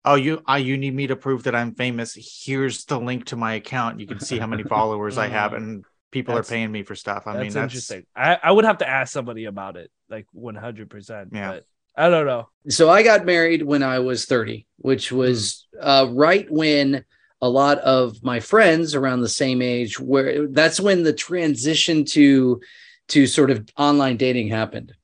Oh, you. I. You need me to prove that I'm famous. Here's the link to my account. You can see how many followers I have, and people That's- are paying me for stuff. I that's mean, that's interesting. I, I would have to ask somebody about it, like one hundred percent. Yeah. But I don't know. So I got married when I was 30, which was uh, right when a lot of my friends around the same age where that's when the transition to to sort of online dating happened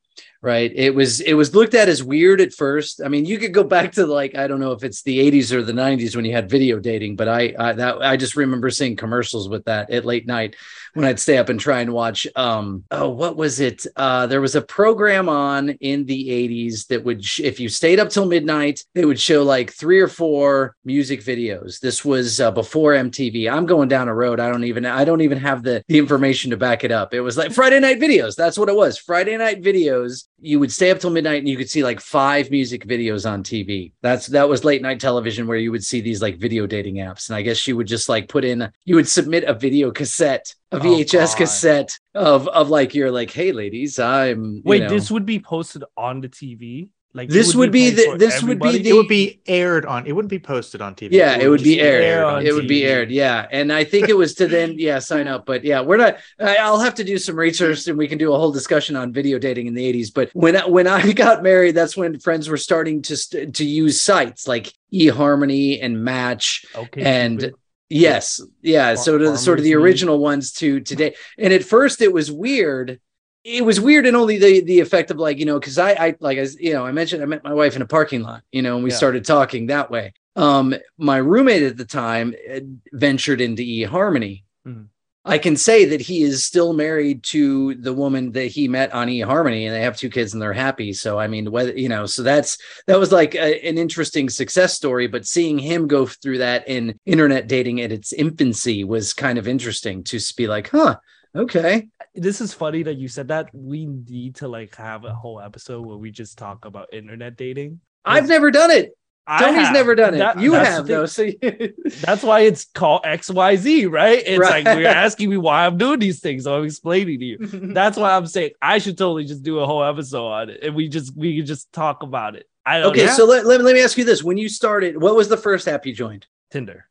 right? It was it was looked at as weird at first. I mean you could go back to like i don't know if it's the 80s or the 90s when you had video dating but i i that i just remember seeing commercials with that at late night when i'd stay up and try and watch um oh what was it? Uh there was a program on in the 80s that would sh- if you stayed up till midnight they would show like three or four music videos. This was uh, before mtv i'm going down a road. I don't even i don't even have the the information to back it up. It was like friday night videos. That's what it was. Friday night videos you would stay up till midnight and you could see like five music videos on tv that's that was late night television where you would see these like video dating apps and i guess you would just like put in you would submit a video cassette a Oh, vhs God. cassette of of like you're like hey ladies i'm you Wait, know- this would be posted on the TV. Like This would be the- for this would be the- it would be aired on. It wouldn't be posted on TV. Yeah, it would be just aired. air on it would be aired. Yeah, and I think it was to then yeah sign up. But yeah, we're not. I- I'll have to do some research and we can do a whole discussion on video dating in the '80s. But when I- when I got married, that's when friends were starting to st- to use sites like eHarmony and Match. okay, and- Cupid. Yes, yeah. Far- So the, sort of the original ones to today. And at first, it was weird. It was weird and only the the effect of like you know because I I like as you know I mentioned I met my wife in a parking lot you know and we Yeah. started talking that way. Um, my roommate at the time uh, ventured into eHarmony. Mhm. I can say that he is still married to the woman that he met on eHarmony, and they have two kids and they're happy. So I mean, whether you know, so that's that was like a, an interesting success story. But seeing him go through that in internet dating at its infancy was kind of interesting to be like, huh, okay, this is funny that you said that. We need to like have a whole episode where we just talk about internet dating. I've never done it. I Tony's have. never done it. That- you have though. So That's why it's called XYZ, right? It's Right. like you're asking me why I'm doing these things, so I'm explaining to you. That's why I'm saying I should totally just do a whole episode on it, and we just we can just talk about it. I don't okay, know. so let, let, let me ask you this: When you started, what was the first app you joined? Tinder.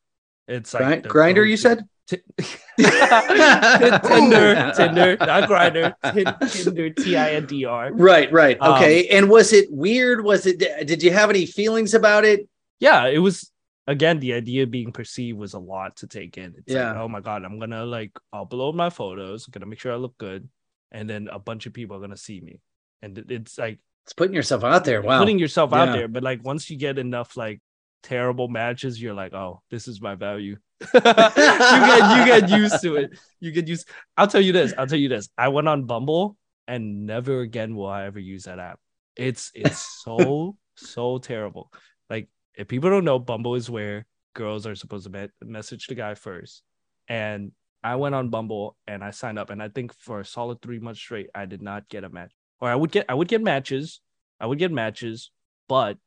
It's like Grindr, you said. Ti- Tinder, Tinder, not Grindr. Tinder, T I N D R. Right, right. Um, Okay. and was it weird? Was it? Did you have any feelings about it? Yeah, it was again the idea of being perceived was a lot to take in. It's Yeah. like, oh my god, I'm gonna like upload my photos, I'm gonna make sure I look good, and then a bunch of people are gonna see me, and it's like It's putting yourself out there. Wow. putting yourself out there. But like once you get enough like terrible matches, you're like, oh, this is my value. you get you get used to it. You get used. I'll tell you this. I'll tell you this. I went on Bumble, and never again will I ever use that app. It's it's so so terrible. Like if people don't know, Bumble is where girls are supposed to me- message the guy first. And I went on Bumble and I signed up, and I think for a solid three months straight, I did not get a match. Or I would get I would get matches, I would get matches, but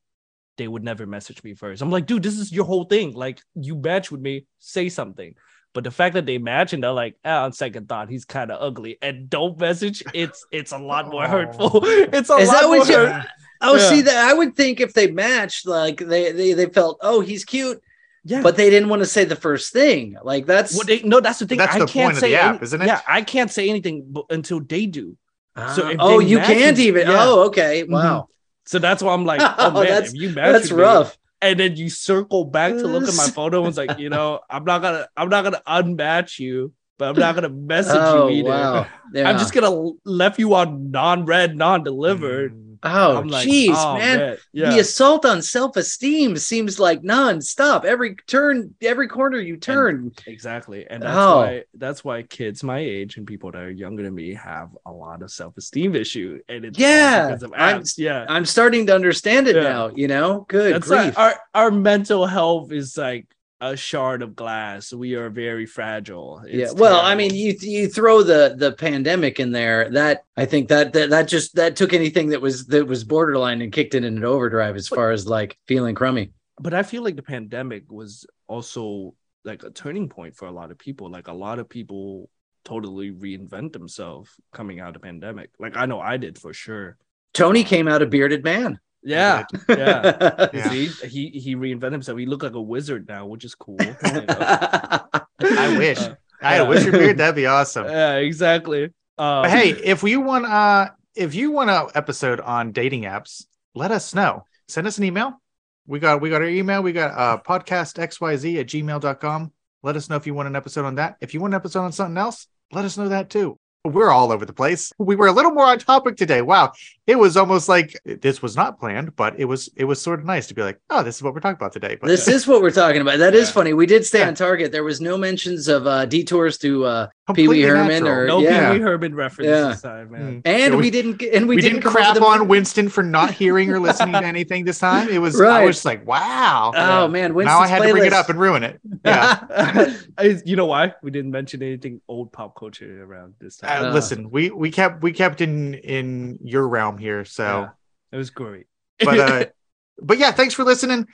they would never message me first. I'm like, dude, this is your whole thing. Like, you match with me, say something. But the fact that they match and they're like, ah, on second thought, he's kind of ugly, and don't message, it's it's a lot more hurtful. It's a Is lot that more what hurt- Oh, Yeah. see that I would think if they matched, like they they, they felt, oh, he's cute, Yeah. but they didn't want to say the first thing. Like that's Well, they, no, that's the thing. That's I the can't point of say the app, any- isn't it? Yeah, I can't say anything b- until they do. so Ah, if oh, they you match can't even. yeah. Oh, okay. Wow, So that's why I'm like, oh, man, that's- if you match that's rough. and then you circle back to look at my photo and it's like, you know, I'm not gonna, I'm not gonna unmatch you, but I'm not gonna message Oh, you either. wow. Yeah. I'm just gonna left you on non-read, non-delivered. Mm. Oh, I'm like, jeez, oh, man. Yeah. The assault on self-esteem seems like non-stop. Every turn, every corner you turn. Exactly. And that's Oh. why that's why kids my age and people that are younger than me have a lot of self-esteem issue. And it's Yeah, because of I'm- yeah. I'm starting to understand it Yeah. now. You know, good That's grief. like our our mental health is like a shard of glass. We are very fragile. yeah. It's Well, I mean, you you throw the the pandemic in there. That I think that that that just that took anything that was that was borderline and kicked it in an overdrive as far as like feeling crummy. but I feel like the pandemic was also like a turning point for a lot of people. Like a lot of people totally reinvent themselves coming out of pandemic. Like I know I did for sure. Tony um, came out a bearded man. Yeah. Yeah. Yeah. See, he he reinvented himself. He looked like a wizard now, which is cool. I wish. Uh, I had a yeah. wizard beard. That'd be awesome. yeah, exactly. Um, But hey, if you want uh if you want an episode on dating apps, let us know. Send us an email. We got we got our email. We got uh podcast xyz at gmail.com. Let us know if you want an episode on that. If you want an episode on something else, let us know that too. We're all over the place. We were a little more on topic today. Wow. It was almost like this was not planned, but it was it was sort of nice to be like, oh, this is what we're talking about today. But This is what we're talking about. That is Yeah. funny. We did stay Yeah. on target. There was no mentions of uh, detours to, uh, Pee Wee Herman natural. or- no yeah. Pee Wee Herman reference Yeah. this time, man. Mm. and It we was- didn't, and we, we, didn't come up with crap the- on Winston for not hearing or listening to anything this time. It was right. I was just like, wow. Oh man, Winston's now I had to bring it up and ruin it. Yeah. You know why we didn't mention anything old pop culture around this time? Uh, Uh. listen, we we kept we kept in in your realm here. So, Yeah, it was great. but uh, but yeah, thanks for listening.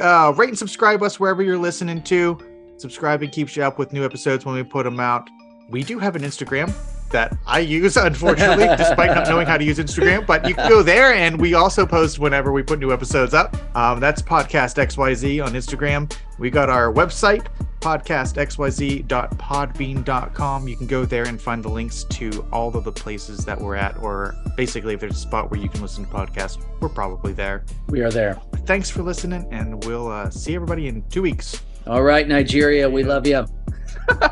Uh, rate and subscribe us wherever you're listening to. Subscribing keeps you up with new episodes when we put them out. We do have an Instagram that I use, unfortunately, despite not knowing how to use Instagram. But you can go there, and we also post whenever we put new episodes up. Um, that's podcast XYZ on Instagram. We got our website, podcastxyz.podbean.com. You can go there and find the links to all of the places that we're at, or basically, if there's a spot where you can listen to podcasts, we're probably there. We are there. Thanks for listening, and we'll uh, see everybody in two weeks. All right, Nigeria, we love you.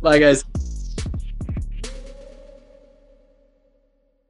Bye, guys.